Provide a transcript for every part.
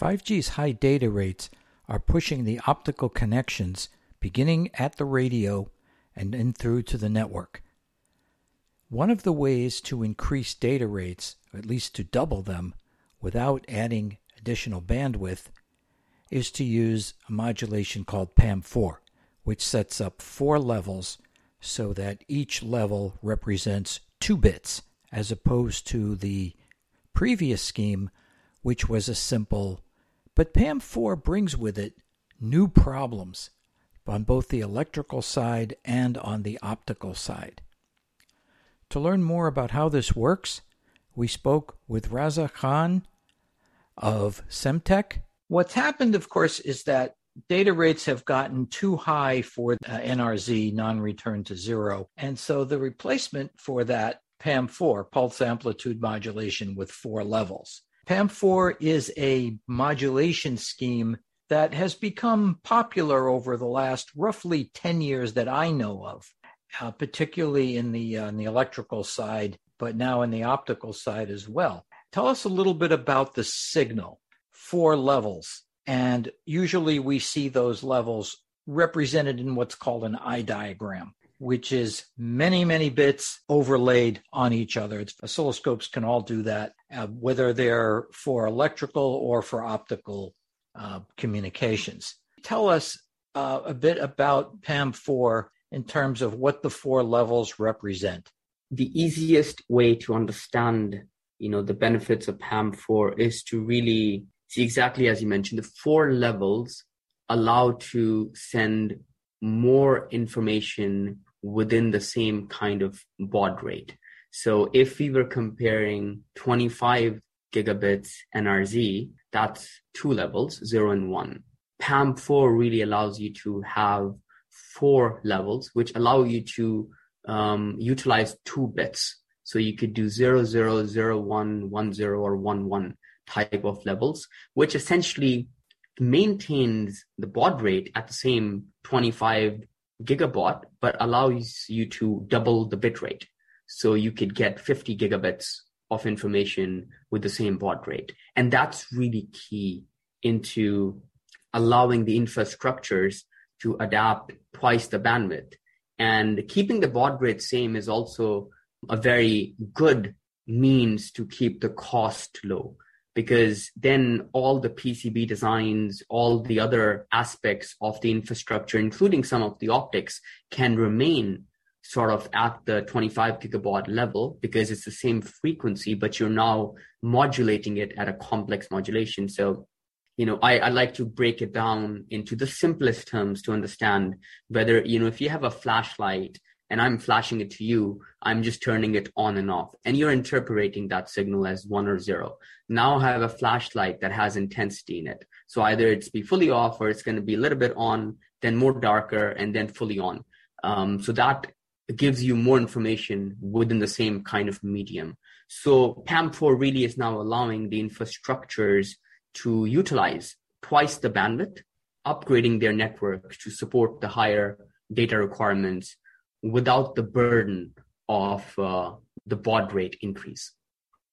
5G's high data rates are pushing the optical connections beginning at the radio and then through to the network. One of the ways to increase data rates, at least to double them, without adding additional bandwidth, is to use a modulation called PAM4, which sets up four levels so that each level represents two bits, as opposed to the previous scheme, which was a simple. But PAM4 brings with it new problems on both the electrical side and on the optical side. To learn more about how this works, we spoke with Raza Khan of Semtech. What's happened, of course, is that data rates have gotten too high for uh, NRZ, non return to zero. And so the replacement for that, PAM4, pulse amplitude modulation with four levels. PAM4 is a modulation scheme that has become popular over the last roughly 10 years that I know of, uh, particularly in the, uh, in the electrical side, but now in the optical side as well. Tell us a little bit about the signal, four levels. And usually we see those levels represented in what's called an eye diagram, which is many, many bits overlaid on each other. It's, oscilloscopes can all do that, uh, whether they're for electrical or for optical uh, communications. Tell us uh, a bit about PAM4 in terms of what the four levels represent. The easiest way to understand, you know, the benefits of PAM4 is to really see exactly as you mentioned, the four levels allow to send more information within the same kind of baud rate. So if we were comparing 25 gigabits NRZ, that's two levels, zero and one. PAM4 really allows you to have four levels, which allow you to um, utilize two bits. So you could do zero, zero, zero, one, one, zero, or one, one type of levels, which essentially maintains the baud rate at the same 25 gigabaud, but allows you to double the bit rate. So you could get 50 gigabits of information with the same baud rate. And that's really key into allowing the infrastructures to adapt twice the bandwidth. And keeping the baud rate same is also a very good means to keep the cost low because then all the PCB designs, all the other aspects of the infrastructure, including some of the optics, can remain sort of at the 25 gigabaud level because it's the same frequency, but you're now modulating it at a complex modulation. So, you know, I, I like to break it down into the simplest terms to understand whether, you know, if you have a flashlight and I'm flashing it to you, I'm just turning it on and off. And you're interpreting that signal as one or zero. Now I have a flashlight that has intensity in it. So either it's be fully off or it's going to be a little bit on, then more darker, and then fully on. Um, so that gives you more information within the same kind of medium. So PAM4 really is now allowing the infrastructures to utilize twice the bandwidth, upgrading their network to support the higher data requirements without the burden of uh, the baud rate increase.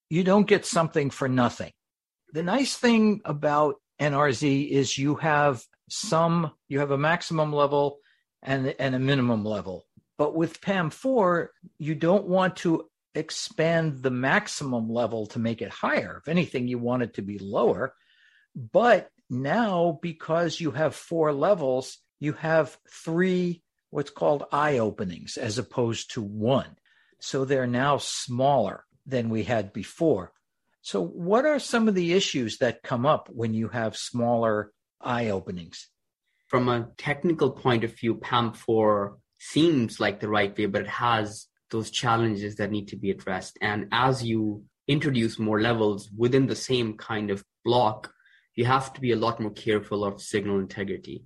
You don't get something for nothing. The nice thing about NRZ is you have some, you have a maximum level and, and a minimum level. But with PAM4, you don't want to expand the maximum level to make it higher. If anything, you want it to be lower. But now, because you have four levels, you have three what's called eye openings as opposed to one. So they're now smaller than we had before. So, what are some of the issues that come up when you have smaller eye openings? From a technical point of view, PAM4 seems like the right way, but it has those challenges that need to be addressed. And as you introduce more levels within the same kind of block, you have to be a lot more careful of signal integrity.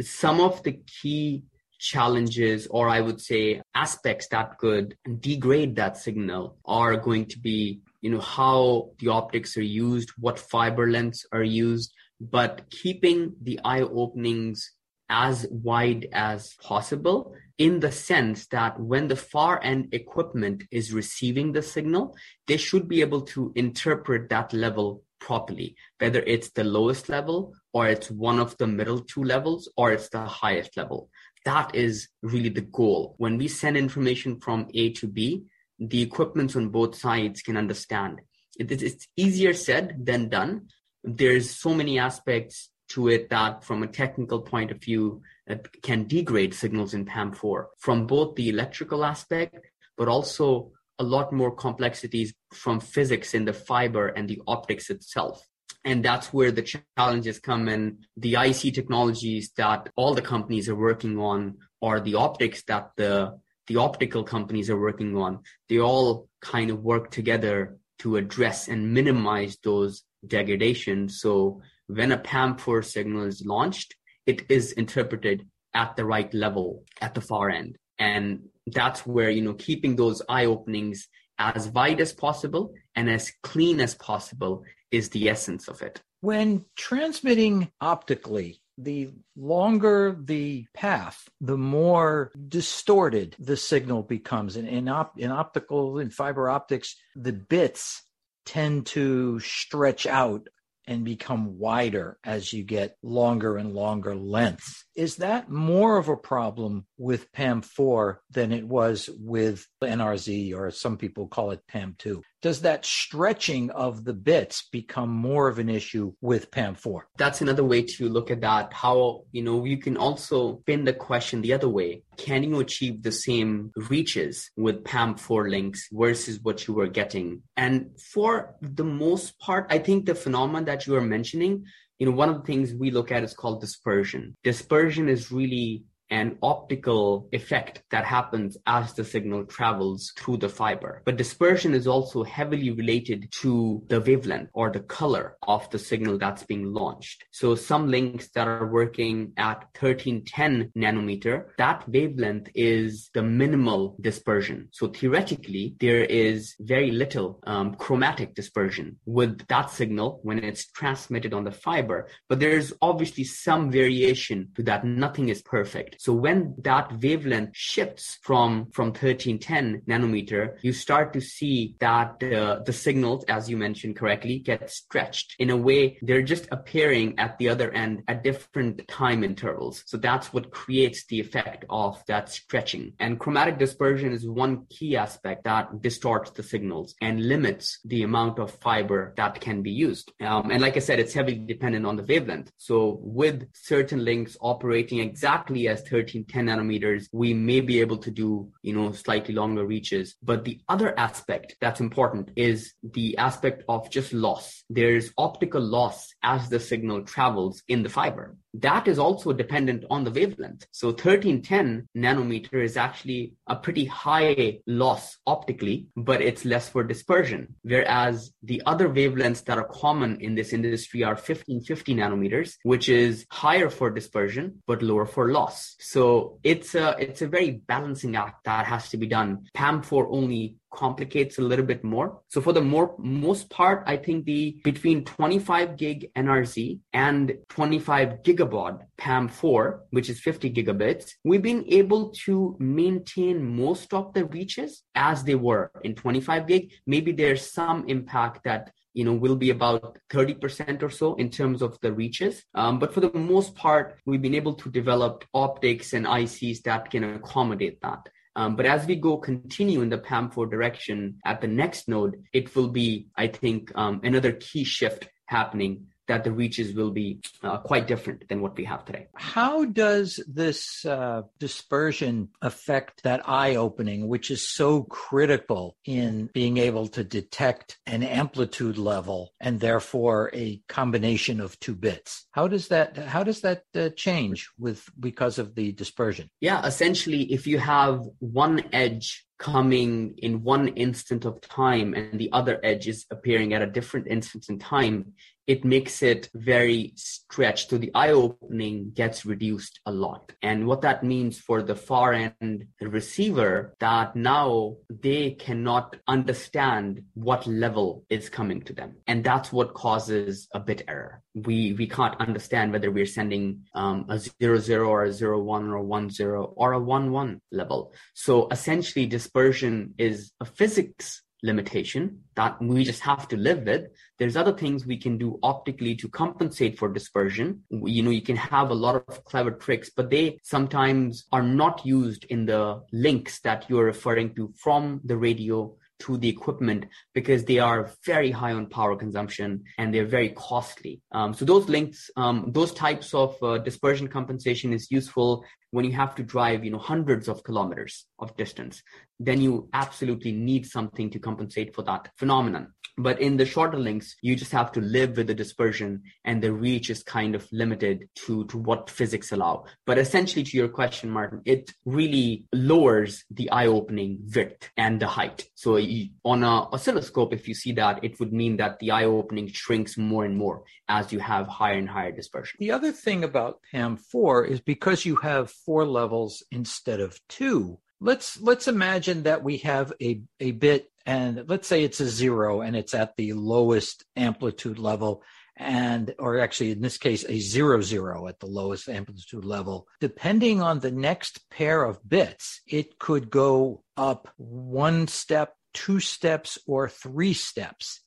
Some of the key challenges, or I would say aspects that could degrade that signal are going to be, you know, how the optics are used, what fiber lengths are used, but keeping the eye openings as wide as possible in the sense that when the far end equipment is receiving the signal, they should be able to interpret that level properly, whether it's the lowest level or it's one of the middle two levels or it's the highest level. That is really the goal. When we send information from A to B, the equipments on both sides can understand. it's easier said than done. There's so many aspects to it that from a technical point of view it can degrade signals in PAM4 from both the electrical aspect, but also a lot more complexities from physics in the fiber and the optics itself. And that's where the challenges come in. The IC technologies that all the companies are working on, or the optics that the the optical companies are working on, they all kind of work together to address and minimize those degradations. So when a PAM4 signal is launched, it is interpreted at the right level at the far end. And that's where, you know, keeping those eye openings as wide as possible and as clean as possible is the essence of it. When transmitting optically, the longer the path, the more distorted the signal becomes. And in, op- in optical, in fiber optics, the bits tend to stretch out and become wider as you get longer and longer lengths. Is that more of a problem with PAM4 than it was with NRZ, or some people call it PAM2? Does that stretching of the bits become more of an issue with PAM4? That's another way to look at that. How, you know, you can also pin the question the other way. Can you achieve the same reaches with PAM4 links versus what you were getting? And for the most part, I think the phenomenon that you are mentioning you know, one of the things we look at is called dispersion. Dispersion is really an optical effect that happens as the signal travels through the fiber. But dispersion is also heavily related to the wavelength or the color of the signal that's being launched. So some links that are working at 1310 nanometer, that wavelength is the minimal dispersion. So theoretically, there is very little um, chromatic dispersion with that signal when it's transmitted on the fiber. But there's obviously some variation to that. Nothing is perfect. So when that wavelength shifts from, from 1310 nanometer, you start to see that uh, the signals, as you mentioned correctly, get stretched in a way they're just appearing at the other end at different time intervals. So that's what creates the effect of that stretching. And chromatic dispersion is one key aspect that distorts the signals and limits the amount of fiber that can be used. Um, and like I said, it's heavily dependent on the wavelength. So with certain links operating exactly as 1310 nanometers, we may be able to do, you know, slightly longer reaches. But the other aspect that's important is the aspect of just loss. There's optical loss as the signal travels in the fiber that is also dependent on the wavelength. So 1310 nanometer is actually a pretty high loss optically, but it's less for dispersion. Whereas the other wavelengths that are common in this industry are 1550 nanometers, which is higher for dispersion, but lower for loss. So it's a, it's a very balancing act that has to be done. PAM4 only complicates a little bit more. So for the more most part, I think the between 25 gig NRZ and 25 gigabaud PAM4, which is 50 gigabits, we've been able to maintain most of the reaches as they were in 25 gig. Maybe there's some impact that you know will be about 30% or so in terms of the reaches um, but for the most part we've been able to develop optics and ics that can accommodate that um, but as we go continue in the PAM4 direction at the next node, it will be, I think, um, another key shift happening that the reaches will be uh, quite different than what we have today. How does this uh, dispersion affect that eye opening, which is so critical in being able to detect an amplitude level and therefore a combination of two bits? How does that how does that uh, change with because of the dispersion? Yeah, essentially, if you have one edge coming in one instant of time and the other edge is appearing at a different instant in time, it makes it very stretched. So the eye opening gets reduced a lot. And what that means for the far end receiver that now they cannot understand what level is coming to them. And that's what causes a bit error. We we can't understand whether we're sending um, a zero zero or a zero one or a one zero or a one one level. So essentially dispersion is a physics limitation that we just have to live with. There's other things we can do optically to compensate for dispersion. You know, you can have a lot of clever tricks, but they sometimes are not used in the links that you're referring to from the radio to the equipment because they are very high on power consumption and they're very costly. Um, so those links, um, those types of uh, dispersion compensation is useful when you have to drive, you know, hundreds of kilometers of distance. Then you absolutely need something to compensate for that phenomenon. But in the shorter links, you just have to live with the dispersion and the reach is kind of limited to, to what physics allow. But essentially to your question, Martin, it really lowers the eye opening width and the height. So on a oscilloscope, if you see that, it would mean that the eye opening shrinks more and more as you have higher and higher dispersion. The other thing about PAM4 is because you have four levels instead of two, let's let's imagine that we have a, a bit and let's say it's a zero and it's at the lowest amplitude level and or actually in this case a zero zero at the lowest amplitude level. Depending on the next pair of bits it could go up one step two steps or three steps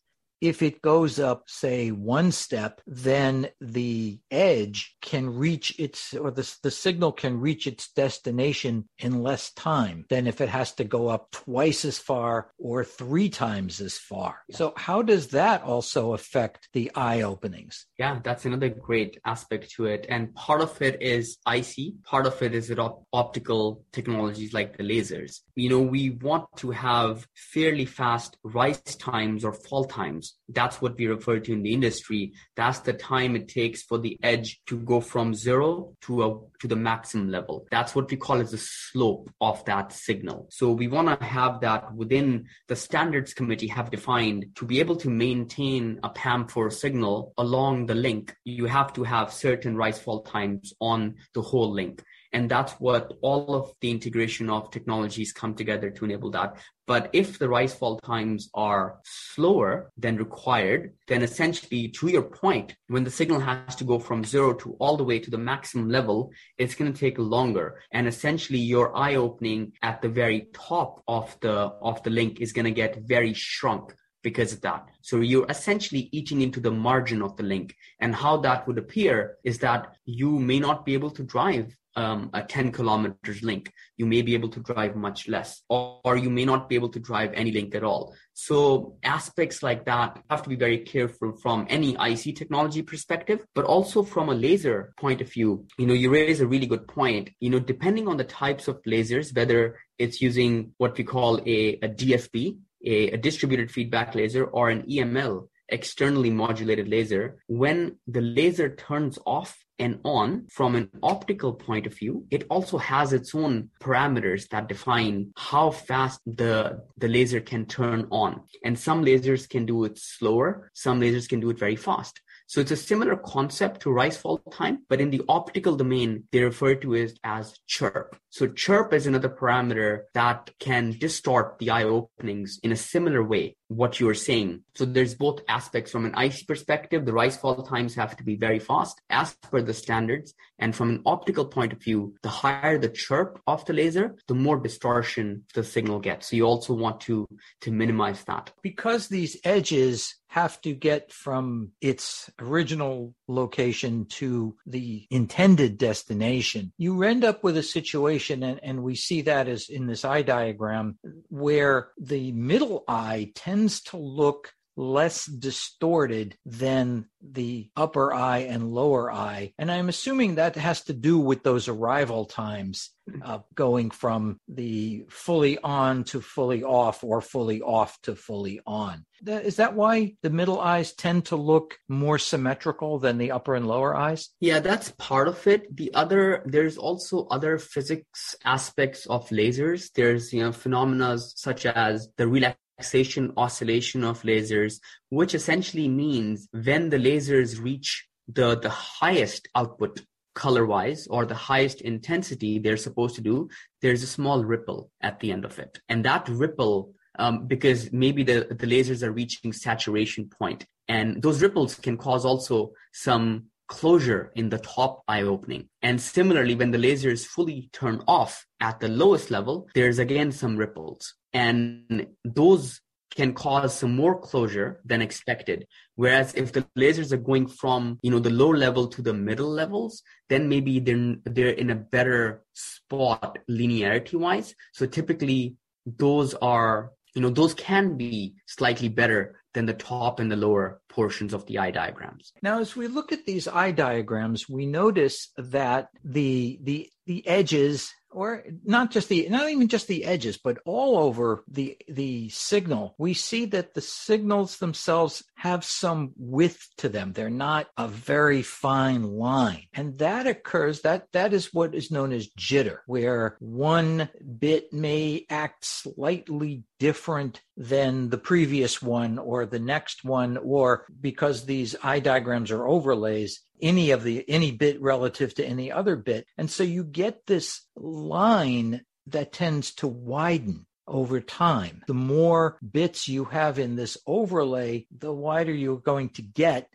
if it goes up, say, one step, then the edge can reach its, or the, the signal can reach its destination in less time than if it has to go up twice as far or three times as far. So, how does that also affect the eye openings? Yeah, that's another great aspect to it. And part of it is IC, part of it is op- optical technologies like the lasers. You know, we want to have fairly fast rise times or fall times that's what we refer to in the industry. That's the time it takes for the edge to go from zero to a to the maximum level. That's what we call as the slope of that signal. So we want to have that within the standards committee have defined to be able to maintain a PAM4 signal along the link. You have to have certain rise fall times on the whole link. And that's what all of the integration of technologies come together to enable that. But if the rise fall times are slower than required, then essentially, to your point, when the signal has to go from zero to all the way to the maximum level, it's going to take longer. And essentially, your eye opening at the very top of the of the link is going to get very shrunk because of that. So you're essentially eating into the margin of the link. And how that would appear is that you may not be able to drive um, a 10 kilometers link. You may be able to drive much less, or, or, you may not be able to drive any link at all. So aspects like that have to be very careful from any IC technology perspective, but also from a laser point of view. You know, you raise a really good point. You know, depending on the types of lasers, whether it's using what we call a, a DFB, a, a distributed feedback laser, or an EML, externally modulated laser, when the laser turns off and on from an optical point of view, it also has its own parameters that define how fast the, the laser can turn on. And some lasers can do it slower, some lasers can do it very fast. So it's a similar concept to rise fall time, but in the optical domain, they refer to it as chirp. So chirp is another parameter that can distort the eye openings in a similar way, what you are saying. So there's both aspects from an IC perspective, the rise fall times have to be very fast as per the standards. And from an optical point of view, the higher the chirp of the laser, the more distortion the signal gets. So you also want to, to minimize that. Because these edges have to get from its original location to the intended destination, you end up with a situation, and, and we see that as in this eye diagram, where the middle eye tends to look less distorted than the upper eye and lower eye. And I'm assuming that has to do with those arrival times uh, going from the fully on to fully off or fully off to fully on. Is that why the middle eyes tend to look more symmetrical than the upper and lower eyes? Yeah, that's part of it. The other, there's also other physics aspects of lasers. There's, you know, phenomena such as the relax relaxation oscillation of lasers, which essentially means when the lasers reach the, the highest output color wise or the highest intensity they're supposed to do, there's a small ripple at the end of it. And that ripple, um, because maybe the, the lasers are reaching saturation point, and those ripples can cause also some closure in the top eye opening. And similarly, when the laser is fully turned off at the lowest level, there's again some ripples. And those can cause some more closure than expected. Whereas if the lasers are going from, you know, the low level to the middle levels, then maybe they're, they're in a better spot linearity wise. So typically those are, you know, those can be slightly better than the top and the lower portions of the eye diagrams. Now, as we look at these eye diagrams, we notice that the the the edges or not just the not even just the edges but all over the the signal. We see that the signals themselves have some width to them. They're not a very fine line. And that occurs that that is what is known as jitter where one bit may act slightly different than the previous one or the next one or because these eye diagrams are overlays any of the any bit relative to any other bit. And so you get this line that tends to widen over time. The more bits you have in this overlay the wider you're going to get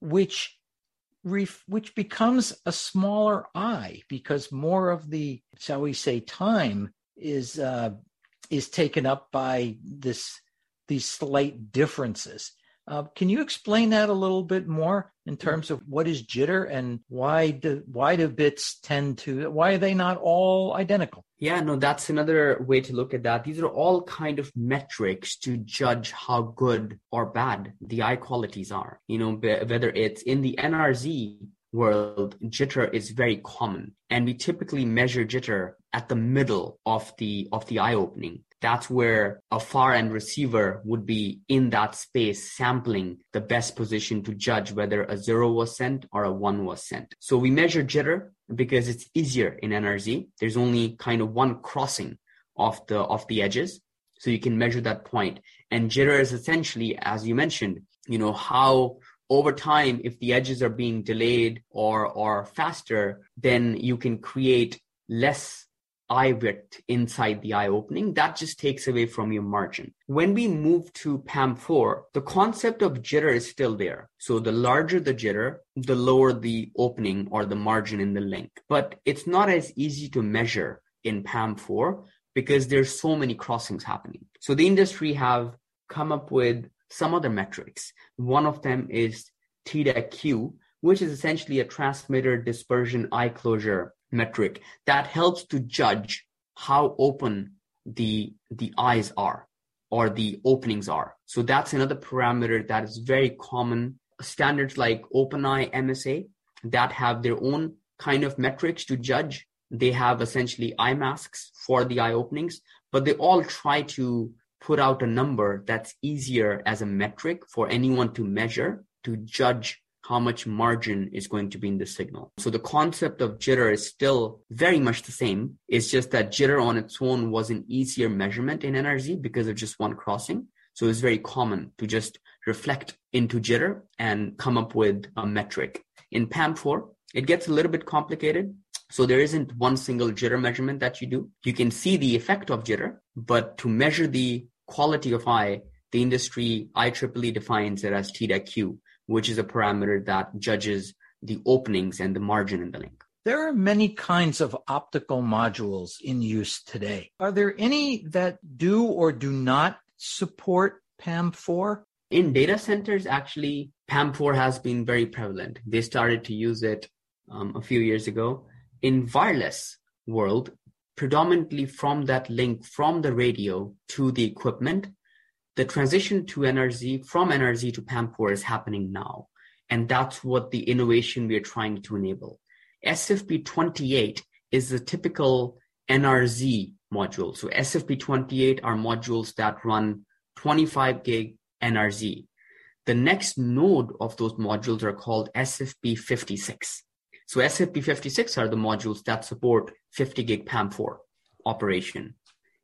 which which becomes a smaller eye because more of the shall we say time is uh, is taken up by this these slight differences. Uh, can you explain that a little bit more in terms of what is jitter and why do why do bits tend to why are they not all identical? Yeah, no, that's another way to look at that. These are all kind of metrics to judge how good or bad the eye qualities are. You know, whether it's in the NRZ world, jitter is very common, and we typically measure jitter at the middle of the of the eye opening that's where a far end receiver would be in that space sampling the best position to judge whether a zero was sent or a one was sent. So we measure jitter because it's easier in NRZ. There's only kind of one crossing of the of the edges. So you can measure that point. And jitter is essentially, as you mentioned, you know, how over time, if the edges are being delayed or or faster, then you can create less eye width inside the eye opening, that just takes away from your margin. When we move to PAM4, the concept of jitter is still there. So the larger the jitter, the lower the opening or the margin in the link. But it's not as easy to measure in PAM4 because there's so many crossings happening. So the industry have come up with some other metrics. One of them is TDEC-Q, which is essentially a transmitter dispersion eye closure metric that helps to judge how open the the eyes are or the openings are. So that's another parameter that is very common. Standards like OpenEye MSA that have their own kind of metrics to judge. They have essentially eye masks for the eye openings, but they all try to put out a number that's easier as a metric for anyone to measure to judge how much margin is going to be in the signal. So the concept of jitter is still very much the same. It's just that jitter on its own was an easier measurement in NRZ because of just one crossing. So it's very common to just reflect into jitter and come up with a metric. In PAM4, it gets a little bit complicated. So there isn't one single jitter measurement that you do. You can see the effect of jitter, but to measure the quality of eye, the industry IEEE defines it as TDEC-Q, which is a parameter that judges the openings and the margin in the link. There are many kinds of optical modules in use today. Are there any that do or do not support PAM4? In data centers, actually, PAM4 has been very prevalent. They started to use it um, a few years ago. In wireless world, predominantly from that link from the radio to the equipment, the transition to NRZ from NRZ to PAM4 is happening now. And that's what the innovation we are trying to enable. SFP28 is the typical NRZ module. So SFP28 are modules that run 25 gig NRZ. The next node of those modules are called SFP56. So SFP56 are the modules that support 50 gig PAM4 operation.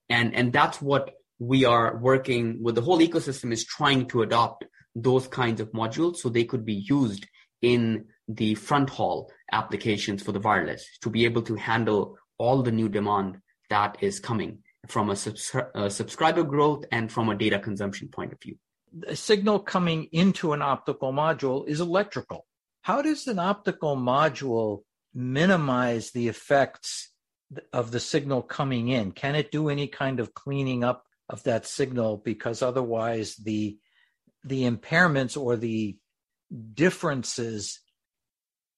And, and that's what we are working with the whole ecosystem is trying to adopt those kinds of modules so they could be used in the front haul applications for the wireless to be able to handle all the new demand that is coming from a, a uh, subscriber growth and from a data consumption point of view. The signal coming into an optical module is electrical. How does an optical module minimize the effects of the signal coming in? Can it do any kind of cleaning up of that signal because otherwise the the impairments or the differences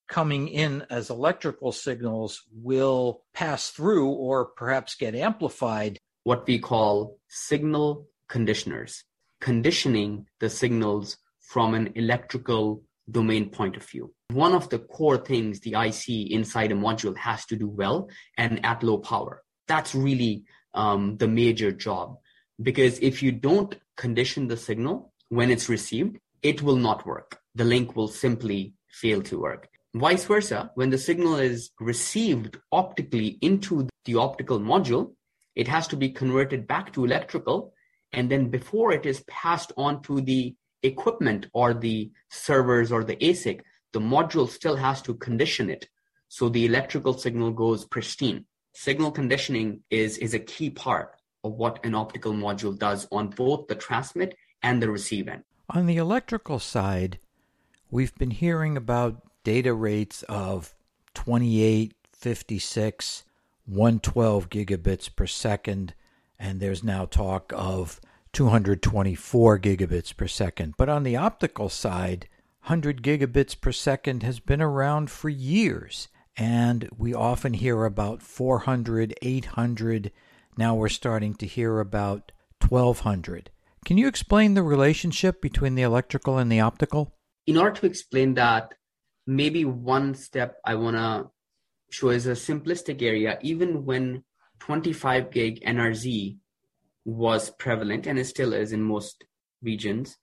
coming in as electrical signals will pass through or perhaps get amplified. What we call signal conditioners, conditioning the signals from an electrical domain point of view. One of the core things the IC inside a module has to do well and at low power. That's really um, the major job. Because if you don't condition the signal when it's received, it will not work. The link will simply fail to work. Vice versa, when the signal is received optically into the optical module, it has to be converted back to electrical. And then before it is passed on to the equipment or the servers or the ASIC, the module still has to condition it. So the electrical signal goes pristine. Signal conditioning is, is a key part of what an optical module does on both the transmit and the receive end. On the electrical side, we've been hearing about data rates of 28, 56, 112 gigabits per second, and there's now talk of 224 gigabits per second. But on the optical side, 100 gigabits per second has been around for years, and we often hear about 400, 800. Now we're starting to hear about 1200. Can you explain the relationship between the electrical and the optical? In order to explain that, maybe one step I want to show is a simplistic area. Even when 25 gig NRZ was prevalent and it still is in most regions,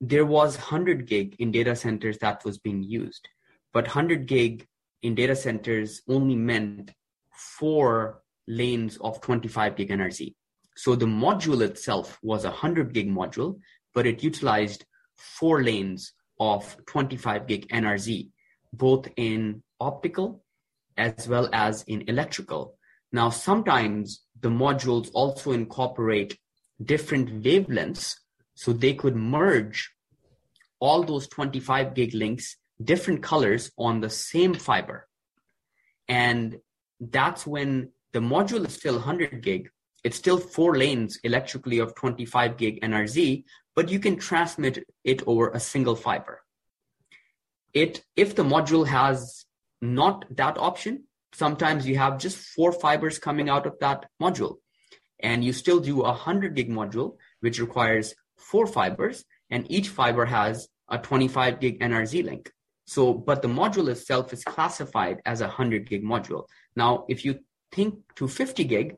there was 100 gig in data centers that was being used. But 100 gig in data centers only meant four lanes of 25 gig NRZ. So the module itself was a 100 gig module, but it utilized four lanes of 25 gig NRZ, both in optical as well as in electrical. Now, sometimes the modules also incorporate different wavelengths so they could merge all those 25 gig links, different colors on the same fiber. And that's when the module is still 100 gig. It's still four lanes electrically of 25 gig NRZ, but you can transmit it over a single fiber. It if the module has not that option, sometimes you have just four fibers coming out of that module, and you still do a 100 gig module, which requires four fibers, and each fiber has a 25 gig NRZ link. So, but the module itself is classified as a 100 gig module. Now, if you think to 50 gig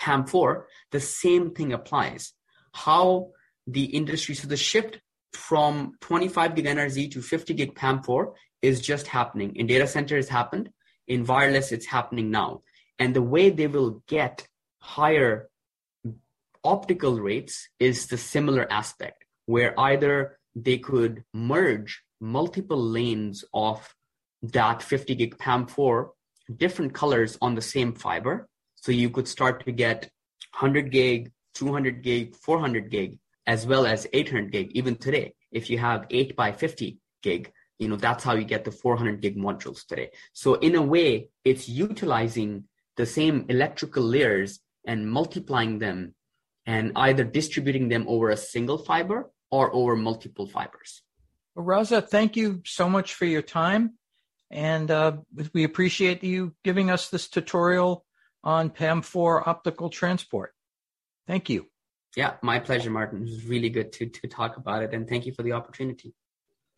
PAM4, the same thing applies. How the industry. So the shift from 25 gig NRZ to 50 gig PAM4 is just happening. In data center, it's happened. In wireless, it's happening now. And the way they will get higher optical rates is the similar aspect, where either they could merge multiple lanes of that 50 gig PAM4, different colors on the same fiber. So you could start to get 100 gig, 200 gig, 400 gig as well as 800 gig. Even today, if you have 8 by 50 gig, you know, that's how you get the 400 gig modules today. So in a way, it's utilizing the same electrical layers and multiplying them and either distributing them over a single fiber or over multiple fibers. Well, Raza, thank you so much for your time. And uh, we appreciate you giving us this tutorial on PAM4 optical transport. Thank you. Yeah, my pleasure, Martin. It was really good to, to talk about it. And thank you for the opportunity.